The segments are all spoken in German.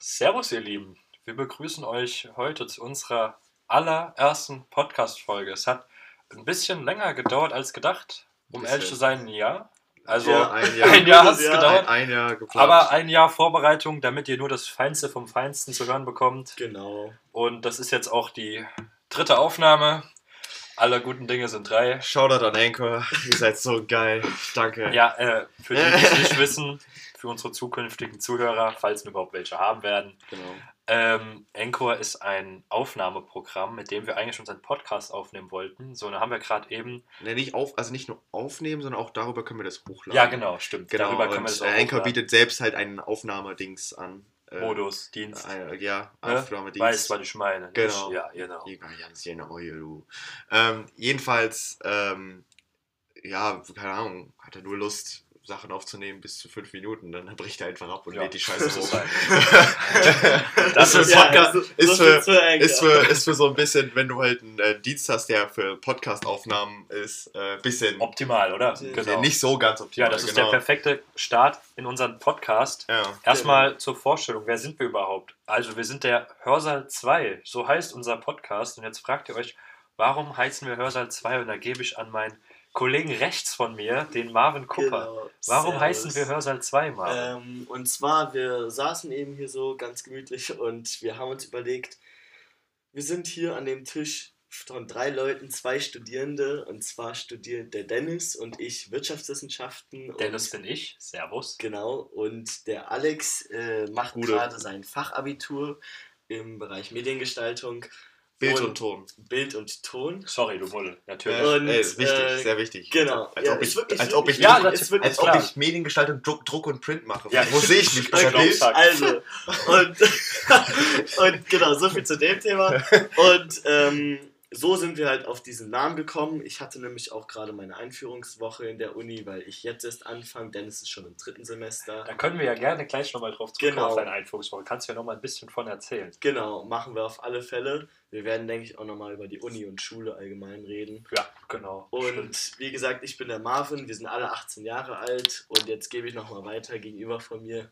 Servus, ihr Lieben. Wir begrüßen euch heute zu unserer allerersten Podcast-Folge. Es hat ein bisschen länger gedauert als gedacht, um Bisschen. ehrlich zu sein, ein Jahr. Also Ja, ein Jahr. ein Jahr hat es gedauert. Ein, ein Jahr geplant. Aber ein Jahr Vorbereitung, damit ihr nur das Feinste vom Feinsten zu hören bekommt. Genau. Und das ist jetzt auch die dritte Aufnahme. Alle guten Dinge sind drei. Shoutout an Anchor. Ihr seid so geil. Danke. Ja, äh, für die, die es nicht wissen, für unsere zukünftigen Zuhörer, falls wir überhaupt welche haben werden. Genau. Ähm, Anchor ist ein Aufnahmeprogramm, mit dem wir eigentlich unseren Podcast aufnehmen wollten. So, dann haben wir gerade eben. Ne, nicht auf, also nicht nur aufnehmen, sondern auch darüber können wir das hochladen. Ja, genau, stimmt. Genau, Darüber können wir das äh, auch Anchor hochladen. bietet selbst halt einen Aufnahmedings an. Äh, Modus, Dienst. Äh, ja, ne? Aufnahmedienst. Weißt, was ich meine. Genau. Ja, genau. Ganz genau. Ähm, jedenfalls, ähm, ja, keine Ahnung, hat er nur Lust, Sachen aufzunehmen bis zu fünf Minuten, dann bricht er einfach ab und Ja, lädt die Scheiße das hoch. halt- das ist, Ja, Podcast, so- ist, so für, viel zu Anchor. ist, für, ist für so ein bisschen, wenn du halt einen äh, Dienst hast, der für Podcast-Aufnahmen ist, äh, bisschen Optimal, oder? Genau. nicht so ganz optimal. Ja, das ist genau. der perfekte Start in unseren Podcast. Ja. Erstmal zur Vorstellung, wer sind wir überhaupt? Also wir sind der Hörsaal 2, so heißt unser Podcast. Und jetzt fragt ihr euch, warum heißen wir Hörsaal 2? Und da gebe ich an meinen Kollegen rechts von mir, den Marvin Kupper. Genau. Warum Servus. heißen wir Hörsaal 2, Marvin? Ähm, und zwar, wir saßen eben hier so ganz gemütlich und wir haben uns überlegt, wir sind hier an dem Tisch von drei Leuten, zwei Studierende. Und zwar studiert der Dennis und ich Wirtschaftswissenschaften. Dennis und, bin ich, Servus. Genau, und der Alex äh, macht gerade sein Fachabitur im Bereich Mediengestaltung. Bild und Ton. Bild und Ton. Sorry, du Mulle, natürlich. Äh, Und, ey, ist wichtig, äh, sehr wichtig. Genau. Als Ja, ob ich, wirklich- als ob ich, Ja, Druck- das- ist wirklich als ob ich Mediengestaltung, Druck, Druck und Print mache. Ja. Wo sehe ich mich bei glaub, Bild? Also, und, und genau, so viel zu dem Thema. Und ähm, so sind wir halt auf diesen Namen gekommen. Ich hatte nämlich auch gerade meine Einführungswoche in der Uni, weil ich jetzt erst anfange. Dennis ist schon im dritten Semester. Da können wir ja gerne gleich nochmal drauf zurückkommen Genau. auf deine Einführungswoche. Kannst du ja nochmal ein bisschen von erzählen. Genau, machen wir auf alle Fälle. Wir werden, denke ich, auch nochmal über die Uni und Schule allgemein reden. Ja, genau. Und Stimmt. wie gesagt, ich bin der Marvin, wir sind alle 18 Jahre alt und jetzt gebe ich nochmal weiter. Gegenüber von mir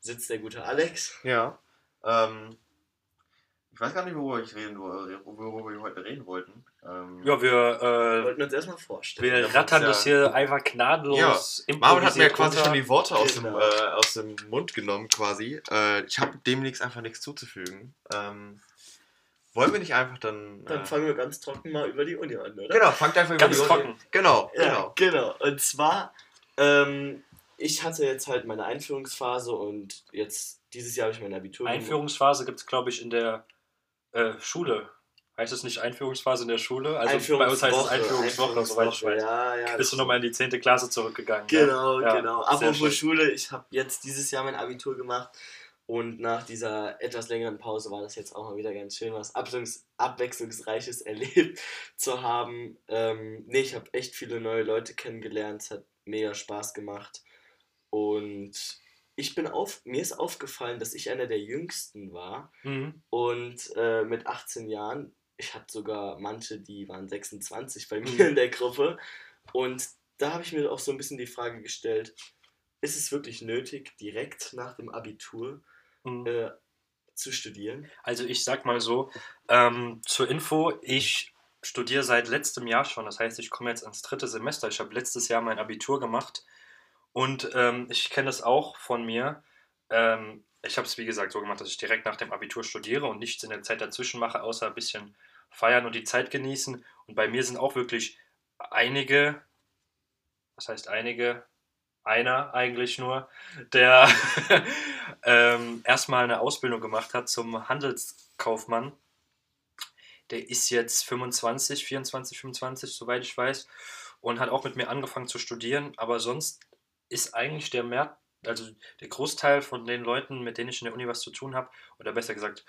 sitzt der gute Alex. Ja. Ähm, ich weiß gar nicht, worüber, ich reden, worüber wir heute reden wollten. Ähm, Ja, wir, äh, wollten uns erstmal vorstellen. wir Ja, rattern ja. das hier einfach gnadenlos Marvin hat mir quasi schon die Worte aus, dem, Genau. äh, aus dem Mund genommen, quasi. Äh, ich habe demnächst einfach nichts zuzufügen. Ähm, wollen wir nicht einfach dann. Dann äh, fangen wir ganz trocken mal über die Uni an, oder? genau, fangt einfach über Ganz die Uni- trocken. Genau, Ja, genau. genau. Und zwar, ähm, ich hatte jetzt halt meine Einführungsphase und jetzt, dieses Jahr habe ich mein Abitur. Einführungsphase gibt es, glaube ich, in der äh, Schule. Heißt es nicht Einführungsphase in der Schule? Also bei uns heißt es Einführungswoche, soweit ich weiß. Ja, ja. Bist du nochmal in die 10. Klasse zurückgegangen? Genau, Ja, genau. Apropos Schule, ich habe jetzt dieses Jahr mein Abitur gemacht und nach dieser etwas längeren Pause war das jetzt auch mal wieder ganz schön, was Abwechslungs Abwechslungsreiches erlebt zu haben. Ähm, nee, ich habe echt viele neue Leute kennengelernt, es hat mega Spaß gemacht und ich bin auf, mir ist aufgefallen, dass ich einer der Jüngsten war Mhm. und äh, mit 18 Jahren, ich hatte sogar manche, die waren 26 bei Mhm. mir in der Gruppe. Und da habe ich mir auch so ein bisschen die Frage gestellt, ist es wirklich nötig, direkt nach dem Abitur Mhm. äh, zu studieren? Also ich sag mal so, ähm, zur Info, ich studiere seit letztem Jahr schon. Das heißt, ich komme jetzt ins dritte Semester. Ich habe letztes Jahr mein Abitur gemacht und ähm, ich kenne das auch von mir. Ähm, ich habe es, wie gesagt, so gemacht, dass ich direkt nach dem Abitur studiere und nichts in der Zeit dazwischen mache, außer ein bisschen feiern und die Zeit genießen. Und bei mir sind auch wirklich einige, was heißt einige, einer eigentlich nur, der ähm, erstmal eine Ausbildung gemacht hat zum Handelskaufmann. Der ist jetzt 25, 24, 25, soweit ich weiß, und hat auch mit mir angefangen zu studieren. Aber sonst ist eigentlich der Mehr, also der Großteil von den Leuten, mit denen ich in der Uni was zu tun habe, oder besser gesagt,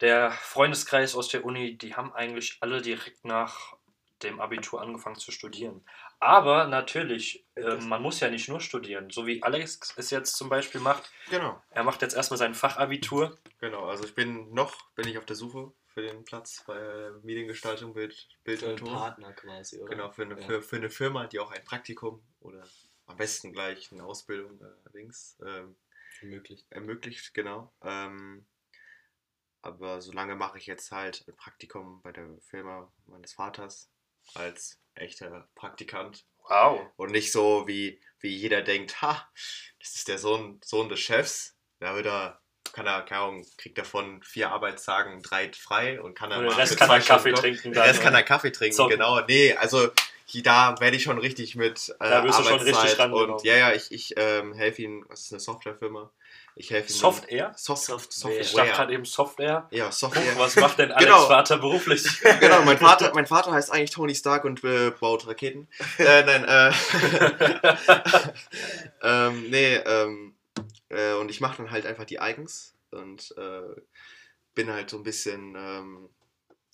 der Freundeskreis aus der Uni, die haben eigentlich alle direkt nach dem Abitur angefangen zu studieren. Aber natürlich, äh, man muss ja nicht nur studieren, so wie Alex es jetzt zum Beispiel macht. Genau. Er macht jetzt erstmal sein Fachabitur. Genau, also ich bin noch, bin ich auf der Suche für den Platz bei äh, Mediengestaltung, Bild, Bild Für und Ton. Partner quasi, oder? Genau, für eine, Ja. für, für eine Firma, die auch ein Praktikum oder am besten gleich eine Ausbildung äh, links ähm, Ermöglicht. ermöglicht, genau. Ähm, aber solange mache ich jetzt halt ein Praktikum bei der Firma meines Vaters als echter Praktikant. Wow. Und nicht so, wie, wie jeder denkt, ha, das ist der Sohn, Sohn des Chefs. Da wird er, kann er, keine Ahnung, kriegt davon vier Arbeitstagen drei frei und kann dann mal Rest kann zwei er Kaffee Stunden- trinken dann Rest kann er Kaffee trinken, genau. Nee, also hier, da werde ich schon richtig mit äh, Da wirst du schon richtig Arbeitszeit rangenommen. und ja, ja, ich, ich ähm, helfe ihm, was ist eine Softwarefirma? Ich helfe ihm. Software? Soft, Software. Ich dachte Software. gerade eben Software. Ja, Software. Was macht denn Alex Genau. Vater beruflich? genau, mein Vater, mein Vater heißt eigentlich Tony Stark und äh, baut Raketen. Äh, nein, äh. ähm, nee, ähm, äh, und ich mache dann halt einfach die Eigens und äh, bin halt so ein bisschen, ähm,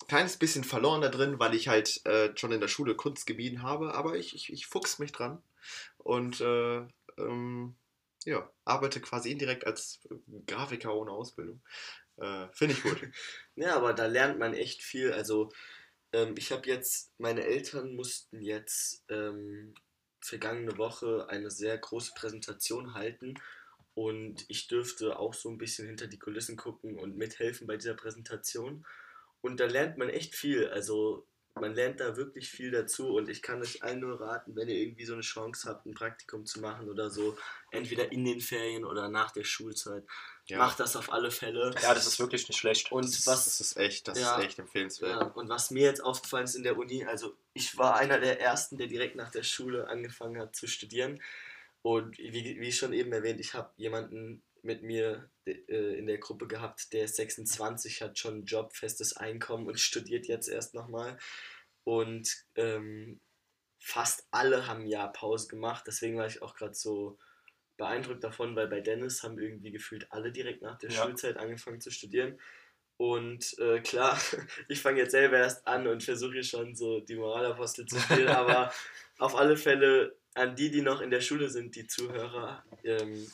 kleines bisschen verloren da drin, weil ich halt äh, schon in der Schule Kunst gemieden habe, aber ich, ich, ich fuchs mich dran und äh, ähm, ja, arbeite quasi indirekt als Grafiker ohne Ausbildung. Äh, Finde ich gut. Ja, aber da lernt man echt viel. Also, ähm, ich habe jetzt, meine Eltern mussten jetzt ähm, vergangene Woche eine sehr große Präsentation halten und ich dürfte auch so ein bisschen hinter die Kulissen gucken und mithelfen bei dieser Präsentation. Und da lernt man echt viel. Also, man lernt da wirklich viel dazu und ich kann euch allen nur raten, wenn ihr irgendwie so eine Chance habt, ein Praktikum zu machen oder so, entweder in den Ferien oder nach der Schulzeit, Ja. macht das auf alle Fälle. Ja, das ist wirklich nicht schlecht. Und Das, was das ist echt, das Ja. ist echt empfehlenswert. Ja, und was mir jetzt aufgefallen ist in der Uni, also ich war einer der ersten, der direkt nach der Schule angefangen hat zu studieren. Und wie, wie schon eben erwähnt, ich habe jemanden mit mir äh, in der Gruppe gehabt, der ist 26, hat schon einen Job, festes Einkommen und studiert jetzt erst nochmal. Und ähm, fast alle haben ein Jahr Pause gemacht. Deswegen war ich auch gerade so beeindruckt davon, weil bei Dennis haben irgendwie gefühlt alle direkt nach der Ja. Schulzeit angefangen zu studieren. Und äh, klar, ich fange jetzt selber erst an und versuche hier schon so die Moralapostel zu spielen, aber auf alle Fälle an die, die noch in der Schule sind, die Zuhörer, ähm,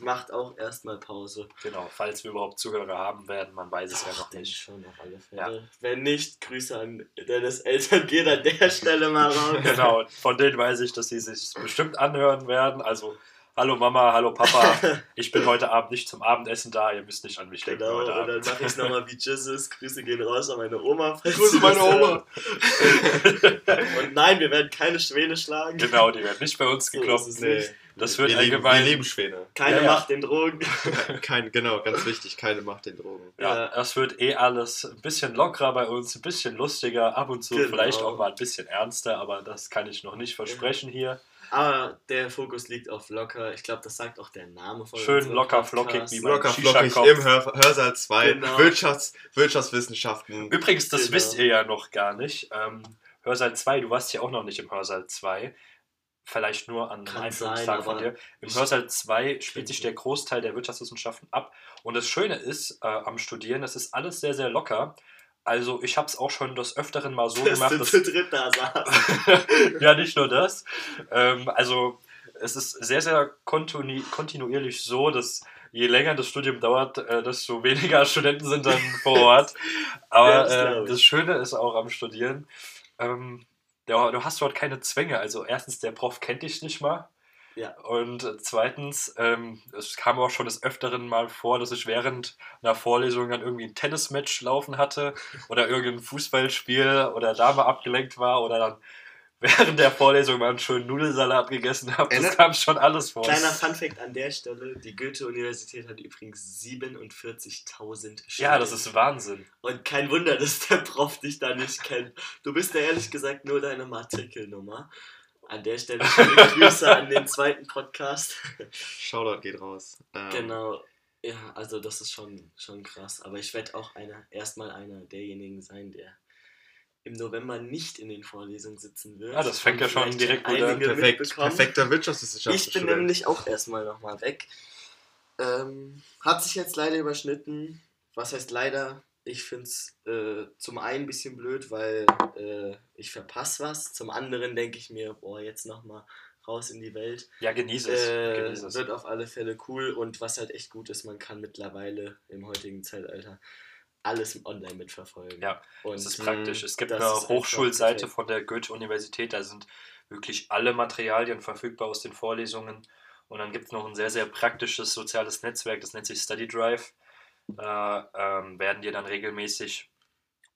macht auch erstmal Pause. Genau, falls wir überhaupt Zuhörer haben werden, man weiß es ja Ach, noch nicht. schon auf alle Ja. Fälle. Wenn nicht, Grüße an Dennis Eltern, geht an der Stelle mal raus. Genau, von denen weiß ich, dass sie sich bestimmt anhören werden. Also, hallo Mama, hallo Papa, ich bin heute Abend nicht zum Abendessen da, ihr müsst nicht an mich denken Genau, heute und dann Abend. mache ich es nochmal wie Jesus. Grüße gehen raus an meine Oma. Grüße meine Oma. Und nein, wir werden keine Schwäne schlagen. Genau, die werden nicht bei uns So geklopft. es Nee. Das wird wir, allgemein- wir lieben Schwäne. Keine Ja, ja. Macht den Drogen. Kein, genau, ganz wichtig, keine Macht den Drogen. Ja, Ja. das wird eh alles ein bisschen lockerer bei uns, ein bisschen lustiger, ab und zu Genau. vielleicht auch mal ein bisschen ernster, aber das kann ich noch nicht versprechen hier. Aber der Fokus liegt auf locker. Ich glaube, das sagt auch der Name von Schön locker, Podcast. flockig, wie man- Locker flockig im Hör, Hörsaal 2, Genau. Wirtschafts, Wirtschaftswissenschaften. Übrigens, das Genau. wisst ihr ja noch gar nicht. Ähm, Hörsaal 2, du warst ja auch noch nicht im Hörsaal 2. Vielleicht nur an Kann Einführungstag sein, von dir. Im Hörsaal 2 spielt sich der Großteil der Wirtschaftswissenschaften ab. Und das Schöne ist äh, am Studieren, das ist alles sehr, sehr locker. Also ich habe es auch schon des Öfteren mal so Dass gemacht, dass zu dritt da saß. ja, nicht nur das. Ähm, also es ist sehr, sehr kontinu kontinuierlich so, dass je länger das Studium dauert, äh, desto weniger Studenten sind dann vor Ort. Aber das äh, das Schöne ist auch am Studieren, ähm, du hast dort keine Zwänge. Also erstens, der Prof kennt dich nicht mal. Ja. Und zweitens, ähm, es kam auch schon des Öfteren mal vor, dass ich während einer Vorlesung dann irgendwie ein Tennismatch laufen hatte oder irgendein Fußballspiel oder da mal abgelenkt war oder dann während der Vorlesung mal einen schönen Nudelsalat gegessen habe. Das kam schon alles vor. Kleiner Funfact an der Stelle: Die Goethe-Universität hat übrigens 47.000 ja, das ist Wahnsinn. Und kein Wunder, dass der Prof dich da nicht kennt. Du bist ja ehrlich gesagt nur deine Matrikelnummer. An der Stelle schöne Grüße an den zweiten Podcast. Shoutout geht raus. Ähm, Genau. Ja, also das ist schon, schon krass. Aber ich werde auch einer, erstmal einer derjenigen sein, der im November nicht in den Vorlesungen sitzen wird. Ja, das fängt ja schon direkt gut an. Perfekt, perfekter Wirtschaftswissenschaften. Ich bin nämlich auch erstmal nochmal weg. Ähm, hat sich jetzt leider überschnitten. Was heißt leider? Ich finde es äh, zum einen ein bisschen blöd, weil äh, ich verpasse was. Zum anderen denke ich mir, boah, jetzt nochmal raus in die Welt. Ja, genieße es. Äh, genieße es. wird auf alle Fälle cool. Und was halt echt gut ist, man kann mittlerweile im heutigen Zeitalter alles online mitverfolgen. Ja, und Das ist praktisch. Es gibt eine Hochschulseite von der Goethe-Universität, da sind wirklich alle Materialien verfügbar aus den Vorlesungen. Und dann gibt es noch ein sehr, sehr praktisches soziales Netzwerk, das nennt sich Study Drive. Da ähm, werden dir dann regelmäßig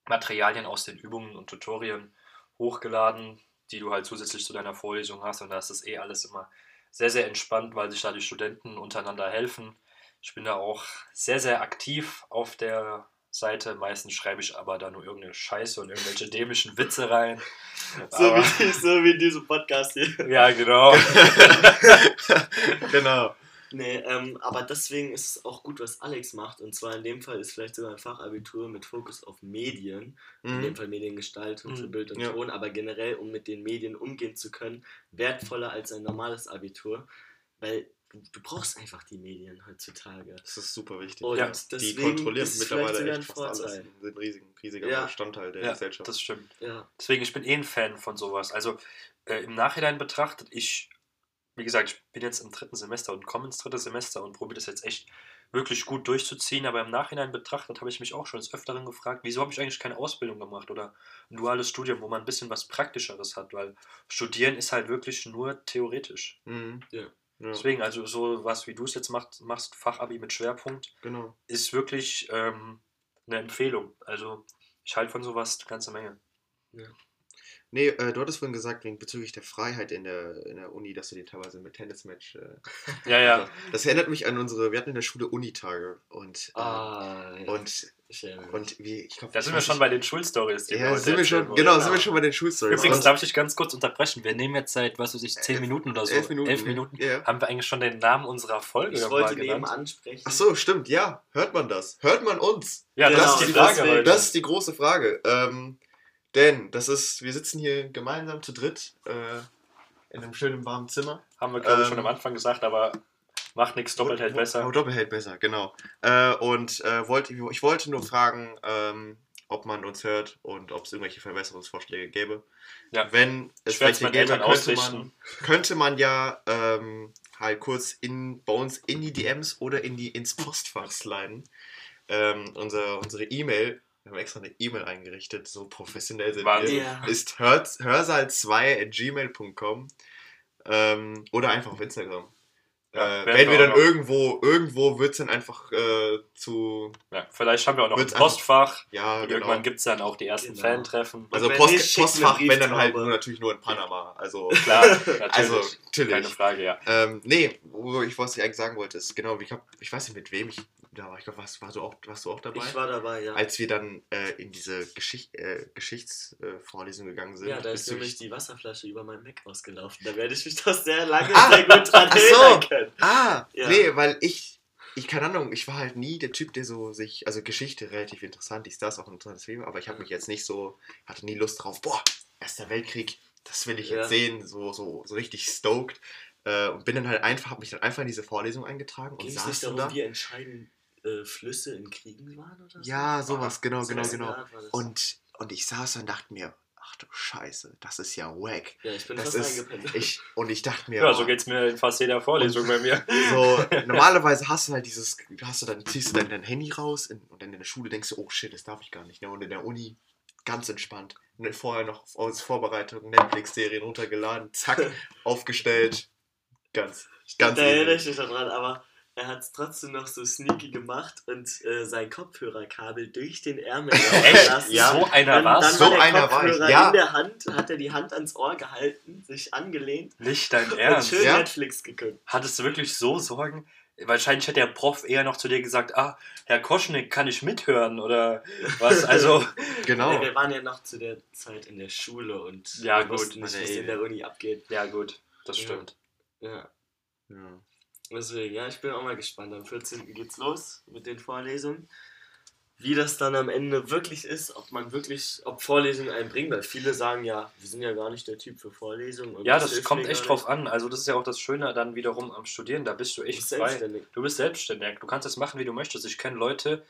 Materialien aus den Übungen und Tutorien hochgeladen, die du halt zusätzlich zu deiner Vorlesung hast. Und da ist das eh alles immer sehr, sehr entspannt, weil sich da die Studenten untereinander helfen. Ich bin da auch sehr, sehr aktiv auf der Seite. Meistens schreibe ich aber da nur irgendeine Scheiße und irgendwelche dämischen Witze rein. So Aber- wie, so wie in diesem Podcast hier. ja, genau. genau. Nee, ähm, aber deswegen ist es auch gut, was Alex macht. Und zwar in dem Fall ist vielleicht sogar ein Fachabitur mit Fokus auf Medien. In dem Mhm. Fall Mediengestaltung für Mhm. Bild und Ja. Ton. Aber generell, um mit den Medien umgehen zu können, wertvoller als ein normales Abitur. Weil du, du brauchst einfach die Medien heutzutage. Das ist super wichtig. Und Ja, die kontrollieren ist mittlerweile echt fast alles. Vorteil. Sind ein riesiger, riesiger Ja. Bestandteil der Ja, Gesellschaft. das stimmt. Ja. Deswegen, ich bin eh ein Fan von sowas. Also äh, im Nachhinein betrachtet, ich, wie gesagt, ich bin jetzt im dritten Semester und komme ins dritte Semester und probiere das jetzt echt wirklich gut durchzuziehen. Aber im Nachhinein betrachtet habe ich mich auch schon des Öfteren gefragt, wieso habe ich eigentlich keine Ausbildung gemacht oder ein duales Studium, wo man ein bisschen was Praktischeres hat, weil Studieren ist halt wirklich nur theoretisch. Mhm. Ja. Ja, Deswegen, also so was wie du es jetzt machst, machst, Fachabi mit Schwerpunkt, genau. ist wirklich ähm, eine Empfehlung. Also ich halte von sowas eine ganze Menge. Nee, äh, du hattest vorhin gesagt, wegen bezüglich der Freiheit in der, in der Uni, dass du dir teilweise mit Tennismatch. Äh, Ja, ja. Das erinnert mich an unsere, wir hatten in der Schule Unitage und, äh, Ah, ja. und, ich und wie, ich glaube, Da sind wir schon bei den Schulstories. die Ja, sind wir schon, genau, Genau. sind wir schon bei den Schulstories. Übrigens, darf ich dich ganz kurz unterbrechen? Wir nehmen jetzt seit, was weiß ich, 10 Elf- Minuten oder so. elf Minuten, Elf. Minuten. Ja. Haben wir eigentlich schon den Namen unserer Folge ich mal wollte genannt? eben ansprechen. Ach so, stimmt, ja. Hört man das? Hört man uns? Ja, das Genau, ist die Frage heute. Das ist die große Frage. Ähm, denn das ist, wir sitzen hier gemeinsam zu dritt äh, in einem schönen warmen Zimmer. Haben wir, glaube ich, Ähm, schon am Anfang gesagt, aber macht nichts, doppelt hält besser. Doppelt hält besser, genau. Äh, und äh, wollte, ich wollte nur fragen, ähm, ob man uns hört und ob es irgendwelche Verbesserungsvorschläge gäbe. Ja. Wenn es welche gäbe, könnte man, könnte man ja ähm, halt kurz in, bei uns in die DMs oder in die, ins Postfach sliden. Ähm, unser, unsere E-Mail, wir haben extra eine E-Mail eingerichtet, so professionell sind Wahnsinn. wir, Ja. ist hörsaal2 at gmail.com ähm, oder einfach auf Instagram. Ja, äh, werden wenn wir wir dann irgendwo, irgendwo wird es dann einfach äh, zu, Ja, vielleicht haben wir auch noch ein Postfach. ja, genau. irgendwann gibt es dann auch die ersten Genau. Fan-Treffen. Also wenn Post, nicht, Postfach, wenn dann halt nur, natürlich nur in Panama. Also, Klar, natürlich. also Keine natürlich. Frage, ja. Ähm, nee, wo ich, was ich eigentlich sagen wollte, ist genau, ich, hab, ich weiß nicht mit wem ich da war. Ich glaube, warst, warst, du auch, warst du auch dabei? Ich war dabei, ja. Als wir dann äh, in diese Geschicht, äh, Geschichtsvorlesung gegangen sind. ja, da ist nämlich die Wasserflasche über meinem Mac ausgelaufen. Da werde ich mich doch sehr lange Ah, sehr gut dran ach so. erinnern können. Ah, Ja. nee, weil ich, ich keine Ahnung, ich war halt nie der Typ, der so sich, also Geschichte relativ interessant, ist das auch ein interessantes Thema, aber ich habe mich jetzt nicht so, hatte nie Lust drauf, boah, Erster Weltkrieg, das will ich Ja. jetzt sehen, so, so, so richtig stoked. Äh, und bin dann halt einfach, habe mich dann einfach in diese Vorlesung eingetragen und Ging es saß nicht darum, da. wie entscheidend äh, Flüsse in Kriegen waren oder so? Ja, sowas, genau, So genau, genau. Und, und ich saß und dachte mir, ach du Scheiße, das ist ja wack. ja, ich bin Das fast ist, ich, und ich dachte mir, Ja, oh, so geht es mir in fast jeder Vorlesung bei mir. So, normalerweise hast du halt dieses, hast du dann, ziehst du dann dein Handy raus in, und dann in der Schule denkst du, oh shit, das darf ich gar nicht. Ne? Und in der Uni ganz entspannt. Ne, Vorher noch aus Vorbereitung Netflix-Serien runtergeladen, zack, aufgestellt. Ganz, ganz da erinnere ich mich daran, aber er hat es trotzdem noch so sneaky gemacht und äh, sein Kopfhörerkabel durch den Ärmel laufen Echt? lassen. Ja. So einer war dann So der einer war ich, ja. in der Hand, hat er die Hand ans Ohr gehalten, sich angelehnt Nicht dein und Ernst. schön Ja? Netflix geguckt. Hattest du wirklich so Sorgen? Wahrscheinlich hätte der Prof eher noch zu dir gesagt, ah, Herr Koschnick, kann ich mithören oder was? Also, Genau. Ja, wir waren ja noch zu der Zeit in der Schule und Ja, wir gut, wussten nicht, was in der Uni abgeht. ja gut, das Ja. stimmt. Ja, Ja. Deswegen, ja, ich bin auch mal gespannt. Am 14. geht's los mit den Vorlesungen. Wie das dann am Ende wirklich ist, ob man wirklich, ob Vorlesungen einen bringen, weil viele sagen ja, wir sind ja gar nicht der Typ für Vorlesungen. Ja, das das kommt echt drauf an. Also das ist ja auch das Schöne dann wiederum am Studieren, da bist du echt Du frei. selbstständig. Du bist selbstständig. Du kannst es machen, wie du möchtest. Ich kenne Leute,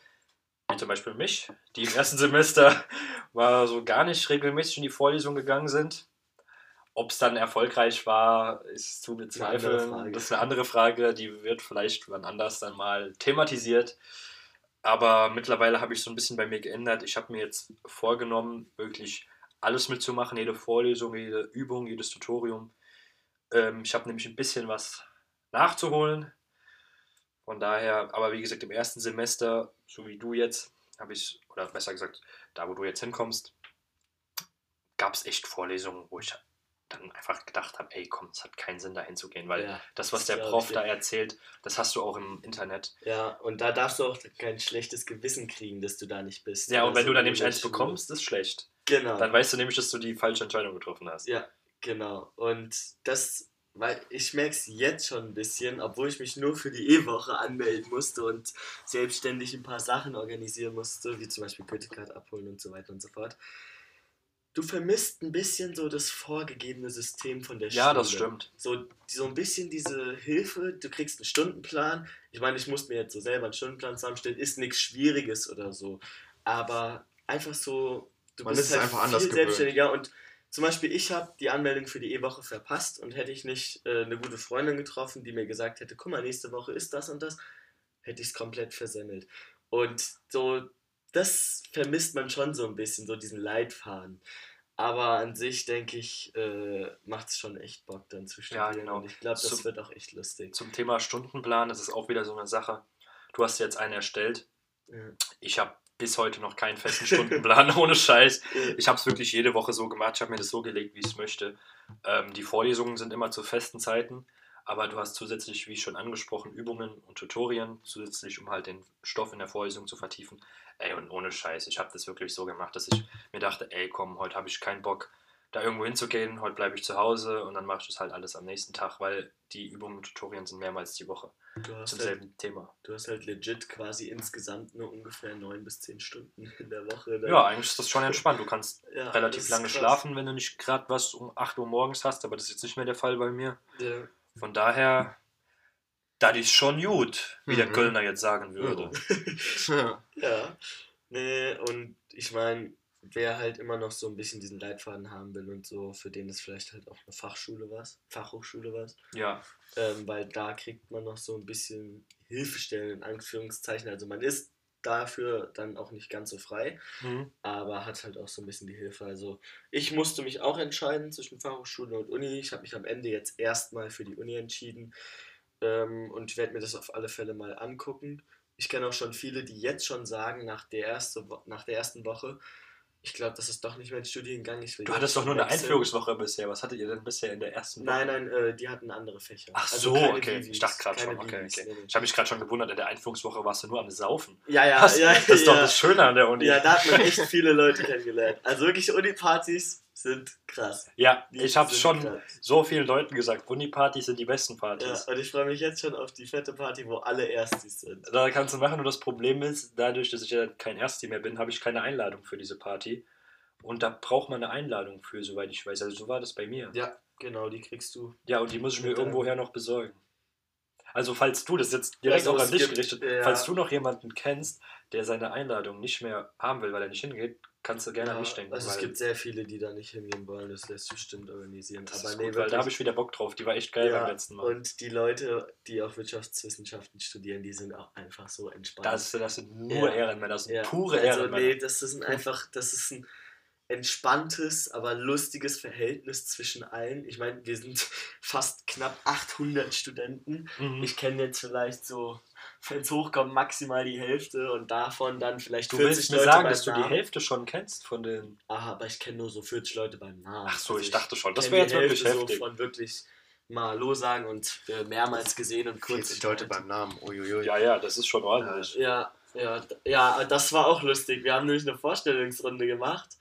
wie zum Beispiel mich, die im ersten Semester mal so gar nicht regelmäßig in die Vorlesung gegangen sind. Ob es dann erfolgreich war, ist zu bezweifeln. Das ist eine andere Frage, die wird vielleicht wann anders dann mal thematisiert. Aber mittlerweile habe ich so ein bisschen bei mir geändert. Ich habe mir jetzt vorgenommen, wirklich alles mitzumachen, jede Vorlesung, jede Übung, jedes Tutorium. Ähm, ich habe nämlich ein bisschen was nachzuholen. Von daher, aber wie gesagt, im ersten Semester, so wie du jetzt, habe ich, oder besser gesagt, da wo du jetzt hinkommst, gab es echt Vorlesungen, wo ich dann einfach gedacht habe, ey, komm, es hat keinen Sinn, da hinzugehen, weil Ja, das, was das der Prof da erzählt, das hast du auch im Internet. Ja, und da darfst du auch kein schlechtes Gewissen kriegen, dass du da nicht bist. Ja, und wenn so du dann nämlich eins bekommst, ist schlecht. Genau. Dann weißt du nämlich, dass du die falsche Entscheidung getroffen hast. Ja, genau. Und das, weil ich merke es jetzt schon ein bisschen, obwohl ich mich nur für die E-Woche anmelden musste und selbstständig ein paar Sachen organisieren musste, wie zum Beispiel Goethecard abholen und so weiter und so fort. Du vermisst ein bisschen so das vorgegebene System von der Schule. Ja, das stimmt. So, so ein bisschen diese Hilfe, du kriegst einen Stundenplan. Ich meine, ich muss mir jetzt so selber einen Stundenplan zusammenstellen, ist nichts Schwieriges oder so. Aber einfach so, du Man bist ist halt einfach anders viel gewöhnt. selbstständiger und zum Beispiel, ich habe die Anmeldung für die E-Woche verpasst und hätte ich nicht äh, eine gute Freundin getroffen, die mir gesagt hätte, guck mal, nächste Woche ist das und das, hätte ich es komplett versemmelt. Und so, das vermisst man schon so ein bisschen, so diesen Leitfaden. Aber an sich, denke ich, äh, macht es schon echt Bock, dann zu Ja, studieren. genau. Und ich glaube, das Zum- wird auch echt lustig. Zum Thema Stundenplan, das ist auch wieder so eine Sache. Du hast jetzt einen erstellt. Ja. Ich habe bis heute noch keinen festen Stundenplan, ohne Scheiß. Ich habe es wirklich jede Woche so gemacht. Ich habe mir das so gelegt, wie ich es möchte. Ähm, die Vorlesungen sind immer zu festen Zeiten, aber du hast zusätzlich, wie schon angesprochen, Übungen und Tutorien, zusätzlich, um halt den Stoff in der Vorlesung zu vertiefen. Ey, und ohne Scheiß, ich habe das wirklich so gemacht, dass ich mir dachte, ey, komm, heute habe ich keinen Bock, da irgendwo hinzugehen, heute bleibe ich zu Hause und dann mache ich das halt alles am nächsten Tag, weil die Übungen und Tutorien sind mehrmals die Woche zum halt, selben Thema. du hast halt legit quasi insgesamt nur ungefähr neun bis zehn Stunden in der Woche. Ja, eigentlich ist das schon entspannt. Du kannst Ja, relativ lange schlafen, wenn du nicht gerade was um 8 Uhr morgens hast, aber das ist jetzt nicht mehr der Fall bei mir. Ja. Von daher, das ist schon gut, wie der Mhm. Kölner jetzt sagen würde. Ja. Ja, nee, und ich meine, wer halt immer noch so ein bisschen diesen Leitfaden haben will und so, für den ist vielleicht halt auch eine Fachschule was, Fachhochschule was, Ja, ähm, weil da kriegt man noch so ein bisschen Hilfestellen in Anführungszeichen. Also man ist dafür dann auch nicht ganz so frei, mhm. aber hat halt auch so ein bisschen die Hilfe. Also ich musste mich auch entscheiden zwischen Fachhochschule und Uni. Ich habe mich am Ende jetzt erstmal für die Uni entschieden ähm, und werde mir das auf alle Fälle mal angucken. Ich kenne auch schon viele, die jetzt schon sagen, nach der, erste, nach der ersten Woche, ich glaube, das ist doch nicht mein Studiengang. Ich will Du hattest doch nur eine wechseln. Einführungswoche bisher. Was hattet ihr denn bisher in der ersten Woche? Nein, nein, äh, die hatten andere Fächer. Ach Also so, okay. Vivis, Ich dachte gerade schon, okay, Vivis, okay. Ich habe mich gerade schon gewundert, in der Einführungswoche warst du nur am Saufen. Ja, ja, das, ja. das ist doch ja. das Schöne an der Uni. Ja, da hat man echt viele Leute kennengelernt. Also wirklich Uni-Partys sind krass. Ja, Die ich habe schon krass. so vielen Leuten gesagt, Uni-Partys sind die besten Ja, Partys. und ich freue mich jetzt schon auf die fette Party, wo alle Erstis sind. Da kannst du machen, nur das Problem ist, dadurch, dass ich ja kein Ersti mehr bin, habe ich keine Einladung für diese Party. Und da braucht man eine Einladung für, soweit ich weiß. Also so war das bei mir. Ja, genau, die kriegst du. Ja, und die muss ich mir irgendwoher noch besorgen. Also falls du, das ist jetzt direkt auch an dich gerichtet, ja. falls du noch jemanden kennst, der seine Einladung nicht mehr haben will, weil er nicht hingeht, kannst du gerne Ja, an mich denken. also es gibt sehr viele, die da nicht hingehen wollen. Das lässt sich bestimmt organisieren. das Aber ist nee, gut, weil da habe ich wieder Bock drauf. Die war echt geil ja, beim letzten Mal. Und die Leute, die auch Wirtschaftswissenschaften studieren, die sind auch einfach so entspannt. Das, das sind nur. Ehrenmänner, das sind pure also, Ehrenmänner. Nee, das ist ein einfach, das ist ein entspanntes, aber lustiges Verhältnis zwischen allen. Ich meine, wir sind fast knapp 800 Studenten. Mhm. Ich kenne jetzt vielleicht so, wenn es hochkommt, maximal die Hälfte und davon dann vielleicht du 40 willst mir Leute sagen, beim dass du die Namen. Hälfte schon kennst von den. Aha, aber ich kenne nur so 40 Leute beim Namen. Ach so, Also ich dachte schon. Das wäre jetzt wirklich Hälfte heftig. So von wirklich mal Hallo sagen und äh, mehrmals gesehen und kurz. 40 Leute beim Namen. Uiuiui. Ja, ja, das ist schon ordentlich. Ja, ja, ja, das war auch lustig. Wir haben nämlich eine Vorstellungsrunde gemacht.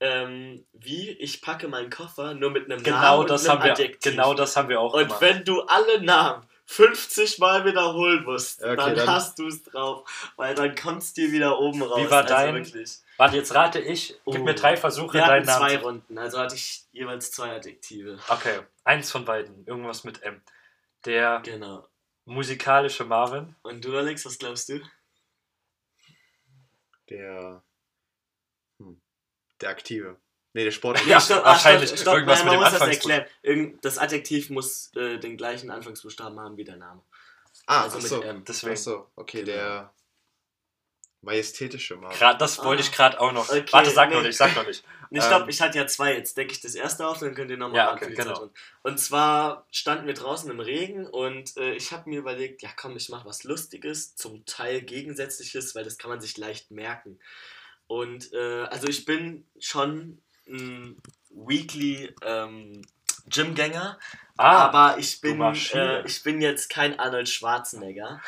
Ähm, wie ich packe meinen Koffer nur mit einem Namen Genau und das einem haben wir, Adjektiv. genau das haben wir auch und gemacht. wenn du alle Namen 50 Mal wiederholen musst, Okay, dann, dann- hast du es drauf, weil dann kommst du dir wieder oben raus. war also dein- wirklich. Warte, jetzt rate ich. Gib Oh. mir drei Versuche, Wir deinen Namen. zwei Runden, also hatte ich jeweils zwei Adjektive. Okay, eins von beiden. Irgendwas mit M. Der Genau. musikalische Marvin. Und du, Alex, was glaubst du? Der. Der Aktive. Nee, der Sport. Ja, stopp, wahrscheinlich. stopp, stopp, Irgendwas nein, mit man dem muss das erklären. Irgend, das Adjektiv muss äh, den gleichen Anfangsbuchstaben haben wie der Name. Ah, also ach mit so. M. Deswegen. Ach so, okay, Genau. der. Majestätische Marvin. Grad, das wollte Ah. ich gerade auch noch. Okay, Warte, sag nee. noch nicht, sag noch nicht. Ich glaube, Ähm, ich hatte ja zwei. Jetzt decke ich das erste auf, dann könnt ihr nochmal Ja, okay, genau. Und zwar standen wir draußen im Regen und äh, ich habe mir überlegt, ja komm, ich mache was Lustiges, zum Teil Gegensätzliches, weil das kann man sich leicht merken. Und äh, also ich bin schon ein Weekly ähm, Gymgänger, ah, aber ich bin, äh, ich bin jetzt kein Arnold Schwarzenegger.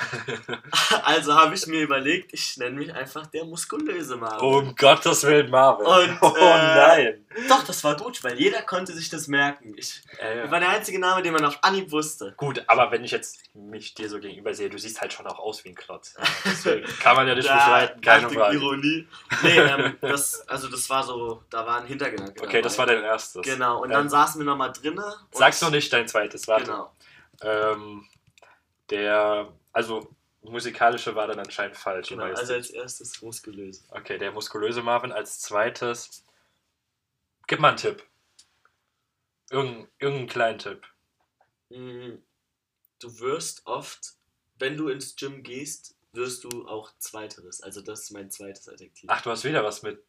also habe ich mir überlegt, ich nenne mich einfach der muskulöse Marvin. um Gottes Willen, Marvin. Und, oh äh, nein. Doch, das war gut, weil jeder konnte sich das merken. Ich Äh, war der einzige Name, den man auf Anhieb wusste. gut, aber wenn ich jetzt mich dir so gegenüber sehe, du siehst halt schon auch aus wie ein Klotz. Ja, deswegen kann man ja nicht Da, bestreiten, keine Frage. Ironie. Nee, ähm, das, also das war so, da war ein Hintergedanke. Okay, das war dabei. dein erstes. Genau, und Ähm, dann saßen wir nochmal drinnen. und- Sag's noch nicht dein zweites, warte. Genau. Ähm, der, also musikalische war dann anscheinend falsch. genau. Also als erstes muskulös. okay, der muskulöse Marvin als zweites. Gib mal einen Tipp. Irgend, irgendeinen kleinen Tipp. Mm, Du wirst oft, wenn du ins Gym gehst, wirst du auch zweiteres. Also das ist mein zweites Adjektiv. Ach, du hast wieder was mit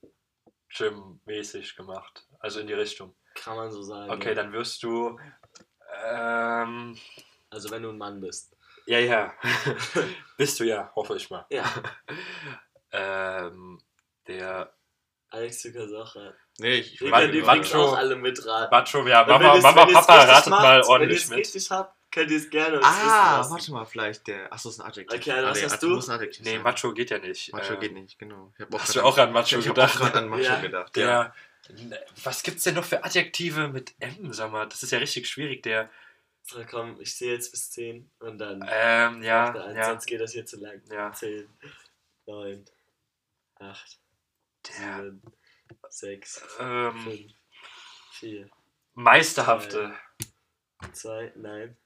Gym-mäßig gemacht. Also in die Richtung. Kann man so sagen. Okay, ja. dann wirst du. Ähm, Also wenn du ein Mann bist. ja, ja. Bist du ja, hoffe ich mal. Ja, Ähm, der Alex Zuckersache. Nee, ich übrigens Macho- auch alle mitraten. Macho, ja, Mama, ihr's- Mama Papa, ratet macht, mal Wenn ihr ordentlich es mit. richtig habt, könnt ihr es gerne uns Ah, warte mal, vielleicht der. Achso, ist ein Adjektiv. Okay, also was nee, hast du? muss ein Adjektiv Nee. Macho geht ja nicht. Macho Äh, geht nicht, genau. Ich hab Hast du auch an Macho ich hab gedacht? auch gerade an Macho Ja. gedacht. Der, ja. Was gibt's denn noch für Adjektive mit M, sag mal? Das ist ja richtig schwierig, der, So, komm, ich sehe jetzt bis 10 und dann ähm, ja, eins, ja, sonst geht das hier zu lang. ja, 10, 9, 8, der, 7, 6, ähm, 5, 4, meisterhafte, 2, nein,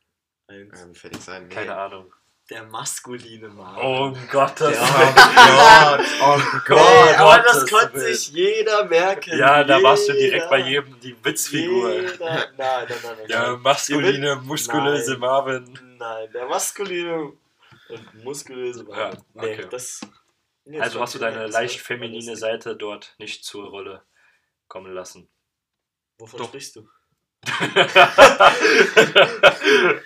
1. Ähm, fertig sein. Nee. keine Ahnung. Der maskuline Mann. Oh Gottes Oh Willen. Gott, oh Gott. Nee, aber Gottes das konnte sich jeder merken. Ja, da warst du direkt bei jedem die Witzfigur. Jeder. Nein, nein, nein, nein. Der maskuline, muskulöse Nein. Marvin. Nein, der maskuline und muskulöse Mann. Ja, Nee, okay. das. Nee, Also das hast du deine das leicht feminine. Seite dort nicht zur Rolle kommen lassen. Wovon Doch. sprichst du?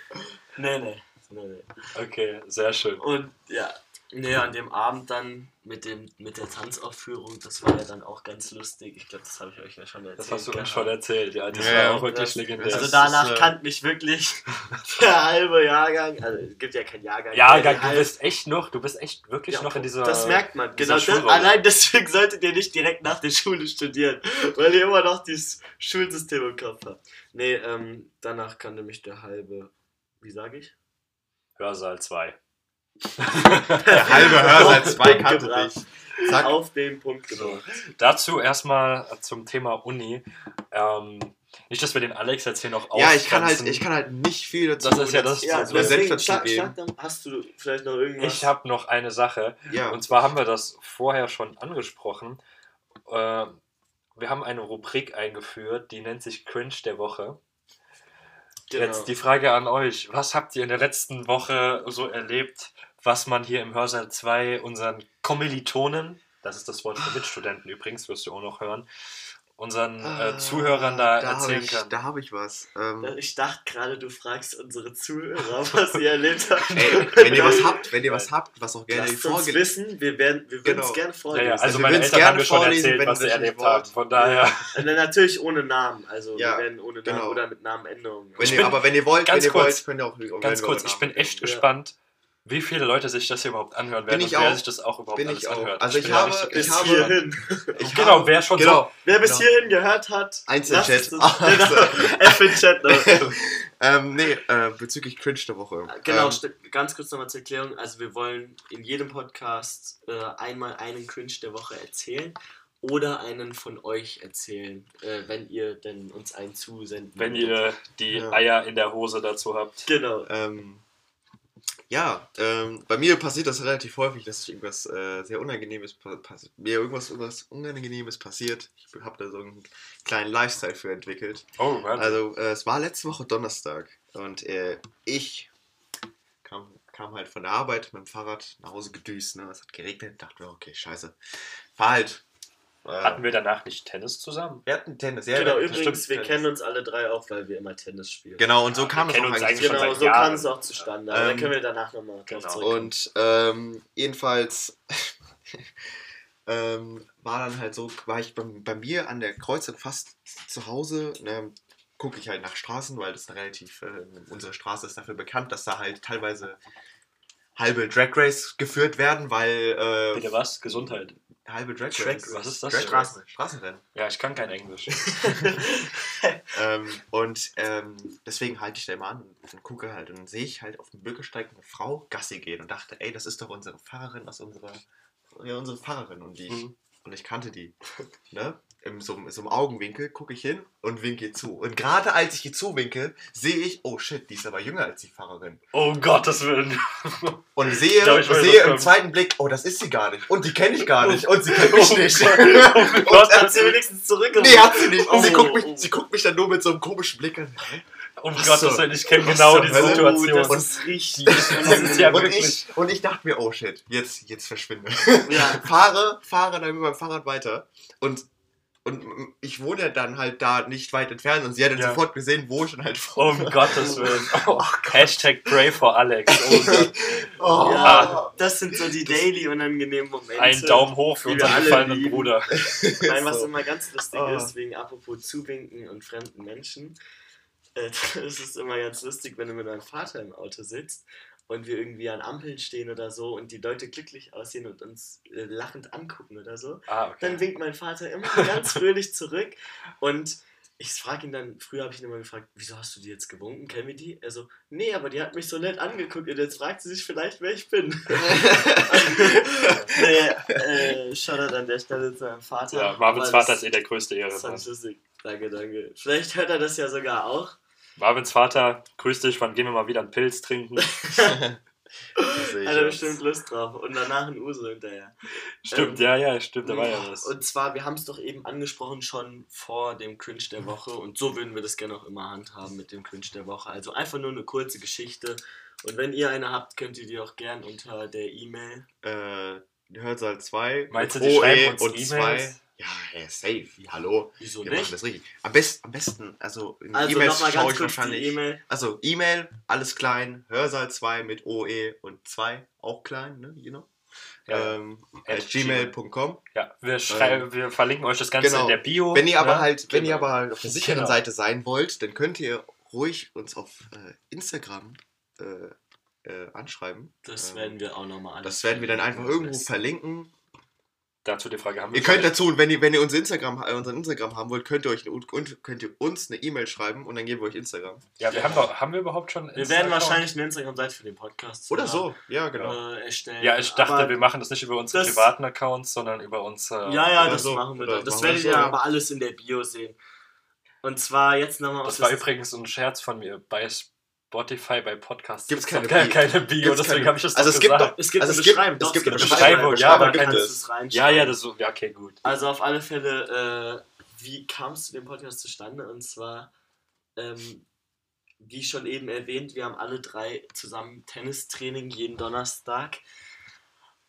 Nee, nee. Nee, nee. okay, sehr schön. Und ja, nee, an dem Abend dann mit, dem, mit der Tanzaufführung, das war ja dann auch ganz lustig. Ich glaube, das habe ich euch ja schon erzählt. Das hast du uns schon erzählt, ja. Das Ja, war ja. auch wirklich Das- legendär. Also danach ist, äh, kannte mich wirklich der halbe Jahrgang. Also es gibt ja keinen Jahrgang. ja, der du halb- bist echt noch, du bist echt wirklich Ja, noch in dieser. Das merkt man. Genau. Das, allein deswegen solltet ihr nicht direkt nach der Schule studieren, weil ihr immer noch dieses Schulsystem im Kopf habt. Nee, ähm, danach kannte mich der halbe. Wie sage ich? Hörsaal 2. Der halbe Hörsaal 2 Punkt kannte gebracht. dich. Zack. Auf den Punkt gebracht. Dazu erstmal zum Thema Uni. Ähm, nicht, dass wir den Alex jetzt hier noch Ja, ich kann halt, ich kann halt nicht viel dazu. Das ist ja das- Ja, der deswegen, geben. dann, hast du vielleicht noch irgendwas? Ich habe noch eine Sache. Ja. Und zwar haben wir das vorher schon angesprochen. Äh, wir haben eine Rubrik eingeführt, die nennt sich Cringe der Woche. Genau. Jetzt die Frage an euch. Was habt ihr in der letzten Woche so erlebt, was man hier im Hörsaal 2 unseren Kommilitonen, das ist das Wort für Mitstudenten übrigens, wirst du auch noch hören, unseren äh, Zuhörern da, Ah, da erzählen ich, kann? Da habe ich was. Ähm, Ich dachte gerade, du fragst unsere Zuhörer, was sie erlebt haben. ey, wenn ihr was habt, wenn ihr was habt, was auch gerne Lasst vorgelesen wissen, wir, werden, wir würden Genau. es gerne Ja, vorlesen. ja, also Also wir meine Eltern haben gerne mir schon vorlesen, erzählt, wenn was sie erlebt haben. Von daher, Und dann natürlich ohne Namen, also Ja, wir werden ohne genau. Namen oder mit Namenänderungen. Wenn ihr, aber wenn ihr wollt, wenn ganz ihr kurz, wollt, könnt ihr auch ganz kurz, ich bin echt gespannt, wie viele Leute sich das hier überhaupt anhören werden Bin ich und wer auch. sich das auch überhaupt Bin alles ich auch. anhört. Also ich ja habe- ich bis habe- hierhin. Ich genau, habe- wer schon genau. Wer bis Genau. hierhin gehört hat, Eins im lasst Chat. es uns- Genau, F in Chat. Ne? Ähm, nee, äh, bezüglich Cringe der Woche. Genau, Ähm, ganz kurz nochmal zur Erklärung. Also wir wollen in jedem Podcast äh, einmal einen Cringe der Woche erzählen oder einen von euch erzählen, äh, wenn ihr denn uns einen zusenden Wenn ihr die Ja. Eier in der Hose dazu habt. Genau. Ähm, ja, ähm, bei mir passiert das relativ häufig, dass irgendwas äh, sehr Unangenehmes pa passiert. Mir irgendwas, irgendwas Unangenehmes passiert. Ich habe da so einen kleinen Lifestyle für entwickelt. Oh, Wahnsinn. Also, äh, es war letzte Woche Donnerstag und äh, ich kam, kam halt von der Arbeit mit dem Fahrrad nach Hause gedüst, ne? Es hat geregnet, dachte mir, okay, scheiße. Fahr halt. Äh, Hatten wir danach nicht Tennis zusammen? wir hatten Tennis, ja. genau, übrigens, wir Tennis. kennen uns alle drei auch, weil wir immer Tennis spielen. Genau, und so Ja, kam es auch eigentlich. eigentlich schon Genau, seit so Jahren. kam es auch zustande. Aber da Ähm, können wir danach nochmal genau. drauf zurückkommen. Und ähm, jedenfalls ähm, war dann halt so, war ich bei, bei mir an der Kreuzung fast zu Hause, ne, gucke ich halt nach Straßen, weil das relativ, äh, unsere Straße ist dafür bekannt, dass da halt teilweise halbe Drag Race geführt werden, weil äh, Bitte was? Gesundheit. Halbe Drag Race. Race. Was ist das? Drag Straßen, Straßenrennen. Ja, ich kann kein Englisch. ähm, und ähm, deswegen halte ich da immer an und, und gucke halt und dann sehe ich halt auf dem Bürgersteig eine Frau Gassi gehen und dachte, ey, das ist doch unsere Pfarrerin aus unserer, ja, unsere Pfarrerin und die Mhm. und ich kannte die, ne? In so, so einem Augenwinkel gucke ich hin und winke ihr zu. Und gerade als ich ihr zuwinke, sehe ich, oh shit, die ist aber jünger als die Pfarrerin. Oh Gottes Willen. Und sehe, glaub, sehe im zweiten Blick, oh, das ist sie gar nicht. Und die kenne ich gar nicht. Und sie kennt mich Oh nicht. Gott. und, Gott, Hat sie wenigstens zurückgerufen? nee, hat sie nicht. Und sie, Oh, guckt mich, oh. sie guckt mich dann nur mit so einem komischen Blick an. Um Was Gottes Willen, ich kenne genau zur die? Situation. Oh, das Und- ist richtig. Das ist ja und, ich, und ich dachte mir, oh shit, jetzt, jetzt verschwinde. Ja. fahre, fahre dann mit meinem Fahrrad weiter. Und, und ich wohne dann halt da nicht weit entfernt und sie hat dann Ja. sofort gesehen, wo ich dann halt vor. Um Gottes Willen. Oh, Hashtag Pray for Alex. Oh. Oh. Ja, das sind so die daily unangenehmen Momente. Ein Daumen hoch für unseren alle gefallenen lieben. Bruder. Nein, was So. immer ganz lustig Oh. ist, wegen apropos Zuwinken und fremden Menschen. Äh, Es ist immer ganz lustig, wenn du mit deinem Vater im Auto sitzt und wir irgendwie an Ampeln stehen oder so und die Leute glücklich aussehen und uns äh, lachend angucken oder so. Ah, okay. Dann winkt mein Vater immer ganz fröhlich zurück und ich frage ihn dann, früher habe ich ihn immer gefragt, wieso hast du die jetzt gewunken, kennen wir die? Er so, nee, aber die hat mich so nett angeguckt und jetzt fragt sie sich vielleicht, wer ich bin. nee, äh, Shoutout an der Stelle zu meinem Vater. Ja, Marvins Vater ist eh der größte Ehrenmann. Danke, danke. Vielleicht hört er das ja sogar auch. Marvins Vater, grüß dich, wann gehen wir mal wieder einen Pilz trinken? Hat er bestimmt Lust drauf. Und danach ein Uso hinterher. Stimmt, Ähm, ja, ja, stimmt, da war ja was. Und zwar, wir haben es doch eben angesprochen schon vor dem Cringe der Woche und so würden wir das gerne auch immer handhaben mit dem Cringe der Woche. Also einfach nur eine kurze Geschichte. Und wenn ihr eine habt, könnt ihr die auch gern unter der E-Mail. Äh, Hörsaal 2. Meinst du, die schreiben uns und E-Mails? 2. Ja, ja, safe. Hallo. Wieso Wir machen nicht? das richtig. Am, best, am besten, also in Also E-Mails schaue ich wahrscheinlich. E-Mail. Also E-Mail, alles klein, Hörsaal 2 mit OE und 2, auch klein, ne? You know? Ja, ähm, gmail.com. ja, wir, schreiben, wir verlinken euch das Ganze genau. in der Bio. Wenn ihr aber ne? halt, wenn ihr Genau. aber halt auf der sicheren Genau. Seite sein wollt, dann könnt ihr ruhig uns auf äh, Instagram äh, äh, anschreiben. Das Ähm, werden wir auch nochmal alles. Das werden wir dann einfach irgendwo verlinken. Dazu die Frage haben wir Ihr könnt dazu, wenn ihr, wenn ihr unser Instagram, äh, unseren Instagram haben wollt, könnt ihr, euch, und könnt ihr uns eine E-Mail schreiben und dann geben wir euch Instagram. Ja, wir haben, doch, haben wir überhaupt schon. Wir Insta- werden wahrscheinlich eine Instagram-Seite für den Podcast Oder sogar, so, ja, genau. äh, erstellen. Ja, ich dachte, Aber- wir machen das nicht über unsere privaten Accounts, sondern über unsere. Ja, ja, Oder das so. machen wir Oder dann. Das wir werdet ihr ja. aber alles in der Bio sehen. Und zwar jetzt nochmal Das war übrigens ein Scherz von mir. Bei Spotify, bei Podcasts Gibt's gibt's keine doch Bio. keine Bio, Gibt's deswegen keine- habe ich das Also doch es gibt gesagt. doch- Es gibt Also eine es gibt- Beschreibung. es doch, gibt eine eine Beschreibung, ja, aber du gibt es es. reinschreiben. Ja, ja, das so. Ja, okay, gut. Also auf alle Fälle, äh, wie kam es zu dem Podcast zustande? Und zwar, ähm, wie schon eben erwähnt, wir haben alle drei zusammen Tennistraining jeden Donnerstag.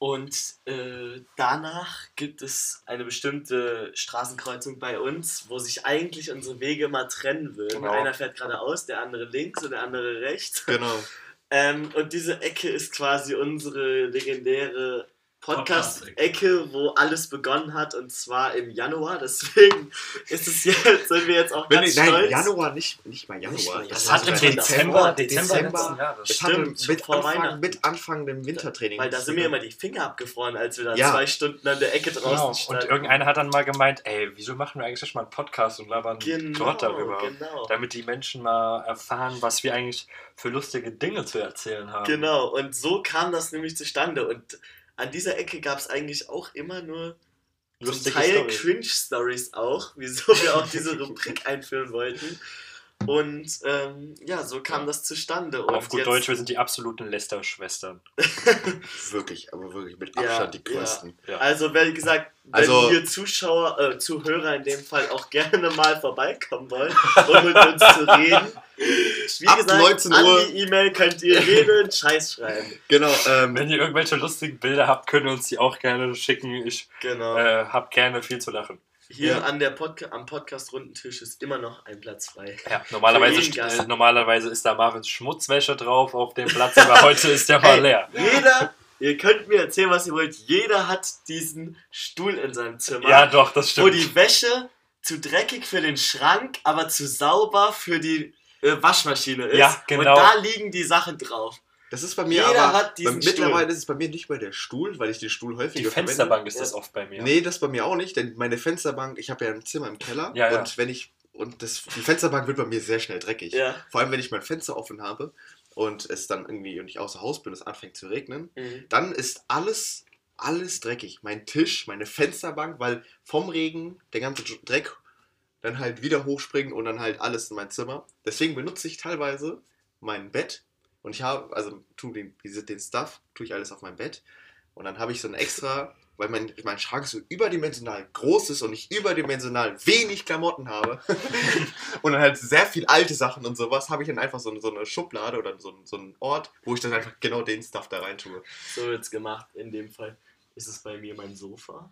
Und äh, danach gibt es eine bestimmte Straßenkreuzung bei uns, wo sich eigentlich unsere Wege mal trennen würden. Genau. Einer fährt geradeaus, der andere links und der andere rechts. Genau. Ähm, und diese Ecke ist quasi unsere legendäre Podcast-Ecke. Wo alles begonnen hat und zwar im Januar. Deswegen ist es jetzt, sind wir jetzt auch ganz ich, nein, stolz. Januar nicht, nicht mal Januar. Nicht mal Das Januar. Das hat im Dezember, Dezember, Dezember, Jahres. Es hatte Stimmt, mit Anfang, mit Anfang dem Wintertraining. Weil da sind mir immer die Finger abgefroren, als wir da Ja. zwei Stunden an der Ecke draußen Genau. Und standen. irgendeiner hat dann mal gemeint, ey, wieso machen wir eigentlich mal einen Podcast und labern genau, dort darüber? genau. Damit die Menschen mal erfahren, was wir eigentlich für lustige Dinge zu erzählen haben. Genau, und so kam das nämlich zustande. Und an dieser Ecke gab es eigentlich auch immer nur zum Lustige Teil Storys. Cringe-Stories auch, wieso wir auch diese Rubrik einführen wollten. Und ähm, ja, so kam Ja. das zustande. Und Auf gut jetzt- Deutsch, wir sind die absoluten Lester-Schwestern. Wirklich, aber wirklich mit Ja, Abstand die ja. größten. Ja. Also, wie gesagt, wenn Also- ihr Zuschauer, äh, Zuhörer in dem Fall auch gerne mal vorbeikommen wollen, um mit uns zu reden, Wie ab gesagt, 19 an Uhr. die E-Mail könnt ihr jeden Scheiß schreiben. Genau, ähm, Wenn ihr irgendwelche lustigen Bilder habt, könnt ihr uns die auch gerne schicken. Ich Genau. äh, habe gerne viel zu lachen. Hier ja. an der Podca am Podcast-Rundentisch ist immer noch ein Platz frei. Ja, normalerweise, äh, normalerweise ist da Marvins Schmutzwäsche drauf auf dem Platz, aber heute ist der mal leer. Jeder, ihr könnt mir erzählen, was ihr wollt, jeder hat diesen Stuhl in seinem Zimmer. Ja, doch, das wo stimmt. die Wäsche zu dreckig für den Schrank, aber zu sauber für die äh, Waschmaschine ist. Ja, genau. Und da liegen die Sachen drauf. das ist bei mir Jeder aber. hat diesen bei, mittlerweile ist es bei mir nicht mehr der Stuhl, weil ich den Stuhl häufiger Die Fensterbank ist Ja. das oft bei mir. Nee, das bei mir auch nicht, denn meine Fensterbank, ich habe ja ein Zimmer im Keller Ja, ja. und wenn ich und das die Fensterbank wird bei mir sehr schnell dreckig. Ja. Vor allem wenn ich mein Fenster offen habe und es dann irgendwie und ich außer Haus bin, es anfängt zu regnen, Mhm. dann ist alles alles dreckig. Mein Tisch, meine Fensterbank, weil vom Regen der ganze Dreck dann halt wieder hochspringen und dann halt alles in mein Zimmer. Deswegen benutze ich teilweise mein Bett und ich habe, also tu den, den Stuff, tue ich alles auf mein Bett und dann habe ich so ein extra, weil mein, mein Schrank so überdimensional groß ist und ich überdimensional wenig Klamotten habe und dann halt sehr viel alte Sachen und sowas, habe ich dann einfach so, so eine Schublade oder so, so einen Ort, wo ich dann einfach genau den Stuff da rein tue. So wird's gemacht. In dem Fall ist es bei mir mein Sofa.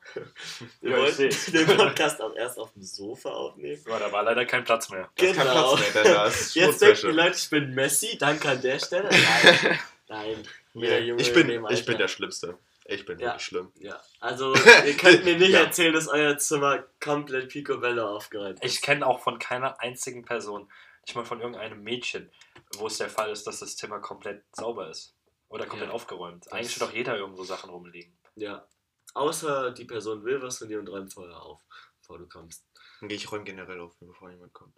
Wir Ja, wollten den Podcast auch erst auf dem Sofa aufnehmen. Ja, da war leider kein Platz mehr. Da ist kein Genau. Platz mehr, denn da ist Jetzt denken die. Leute, ich bin Messi. Danke an der Stelle. Nein. Nein. Jeder Junge Ich in bin, ich bin der Schlimmste. Ich bin Ja. wirklich schlimm. Ja, also ihr könnt mir nicht Ja. erzählen, dass euer Zimmer komplett picobello aufgeräumt ist. Ich kenne auch von keiner einzigen Person, nicht mal von irgendeinem Mädchen, wo es der Fall ist, dass das Zimmer komplett sauber ist. Oder komplett Ja. aufgeräumt. Eigentlich Das- wird doch jeder irgendwo Sachen rumliegen. Ja. Außer die Person will was von dir und räumt vorher auf, bevor du kommst. Dann gehe ich räume generell auf, bevor jemand kommt.